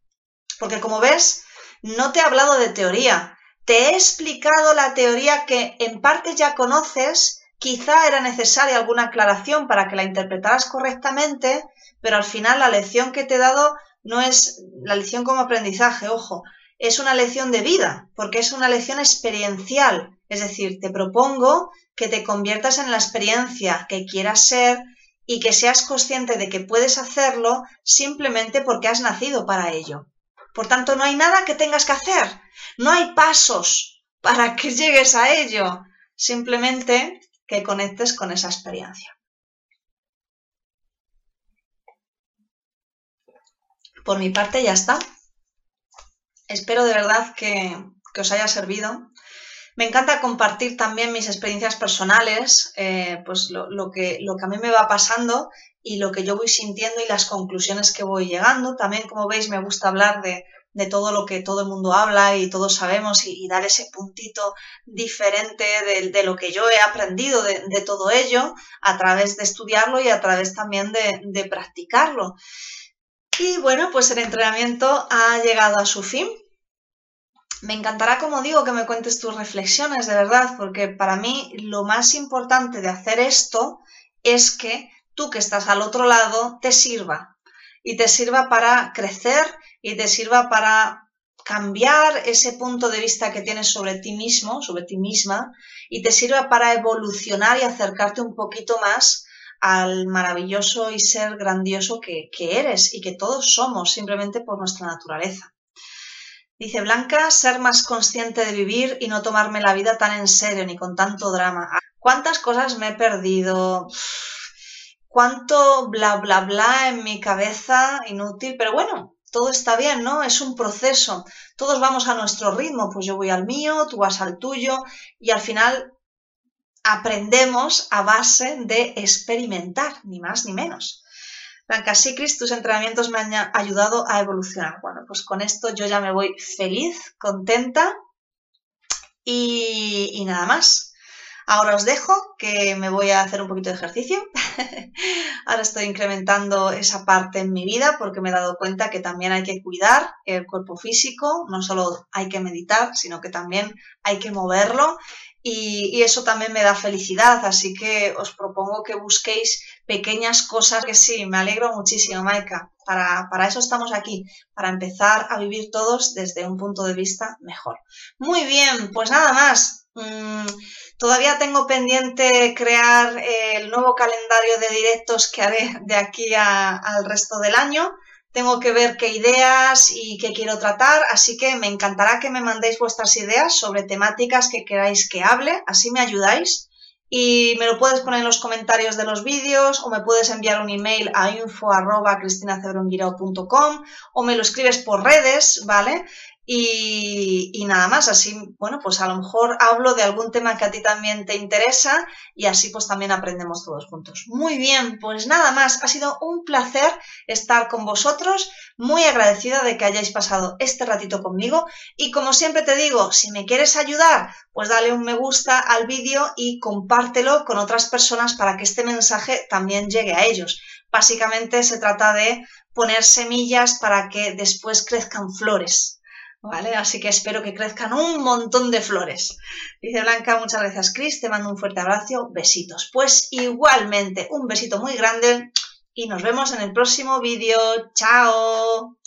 Porque como ves, no te he hablado de teoría, te he explicado la teoría que en parte ya conoces, quizá era necesaria alguna aclaración para que la interpretaras correctamente, pero al final la lección que te he dado no es la lección como aprendizaje, ojo, es una lección de vida, porque es una lección experiencial. Es decir, te propongo que te conviertas en la experiencia que quieras ser y que seas consciente de que puedes hacerlo simplemente porque has nacido para ello. Por tanto, no hay nada que tengas que hacer, no hay pasos para que llegues a ello, simplemente que conectes con esa experiencia. Por mi parte ya está. Espero de verdad que, os haya servido. Me encanta compartir también mis experiencias personales, eh, pues lo, que, lo que a mí me va pasando y lo que yo voy sintiendo y las conclusiones que voy llegando. También, como veis, me gusta hablar de, todo lo que todo el mundo habla y todos sabemos y, dar ese puntito diferente de, lo que yo he aprendido de, todo ello a través de estudiarlo y a través también de practicarlo. Y bueno, pues el entrenamiento ha llegado a su fin. Me encantará, como digo, que me cuentes tus reflexiones, de verdad, porque para mí lo más importante de hacer esto es que tú que estás al otro lado te sirva y te sirva para crecer y te sirva para cambiar ese punto de vista que tienes sobre ti mismo, sobre ti misma, y te sirva para evolucionar y acercarte un poquito más al maravilloso y ser grandioso que, eres y que todos somos simplemente por nuestra naturaleza. Dice Blanca, ser más consciente de vivir y no tomarme la vida tan en serio ni con tanto drama. ¿Cuántas cosas me he perdido? ¿Cuánto bla bla bla en mi cabeza inútil? Pero bueno, todo está bien, ¿no? Es un proceso. Todos vamos a nuestro ritmo, pues yo voy al mío, tú vas al tuyo y al final aprendemos a base de experimentar, ni más ni menos. Blanca Sicris, tus entrenamientos me han ayudado a evolucionar. Bueno, pues con esto yo ya me voy feliz, contenta y nada más. Ahora os dejo que me voy a hacer un poquito de ejercicio. Ahora estoy incrementando esa parte en mi vida porque me he dado cuenta que también hay que cuidar el cuerpo físico, no solo hay que meditar, sino que también hay que moverlo y, eso también me da felicidad, así que os propongo que busquéis pequeñas cosas que sí, me alegro muchísimo, Maika. Para, para eso estamos aquí, para empezar a vivir todos desde un punto de vista mejor. Muy bien, pues nada más. Mm, todavía tengo pendiente crear el nuevo calendario de directos que haré de aquí al resto del año tengo que ver qué ideas y qué quiero tratar, así que me encantará que me mandéis vuestras ideas sobre temáticas que queráis que hable, así me ayudáis. Y me lo puedes poner en los comentarios de los vídeos o me puedes enviar un email a info.cristinacebronguirao.com o me lo escribes por redes, ¿vale? Y, nada más, así, bueno, pues a lo mejor hablo de algún tema que a ti también te interesa y así pues también aprendemos todos juntos. Muy bien, pues nada más, ha sido un placer estar con vosotros, muy agradecida de que hayáis pasado este ratito conmigo y como siempre te digo, si me quieres ayudar, pues dale un me gusta al vídeo y compártelo con otras personas para que este mensaje también llegue a ellos. Básicamente se trata de poner semillas para que después crezcan flores. ¿Vale? Así que espero que crezcan un montón de flores. Dice Blanca, muchas gracias Cris, te mando un fuerte abrazo, besitos. Pues igualmente, un besito muy grande y nos vemos en el próximo vídeo. ¡Chao!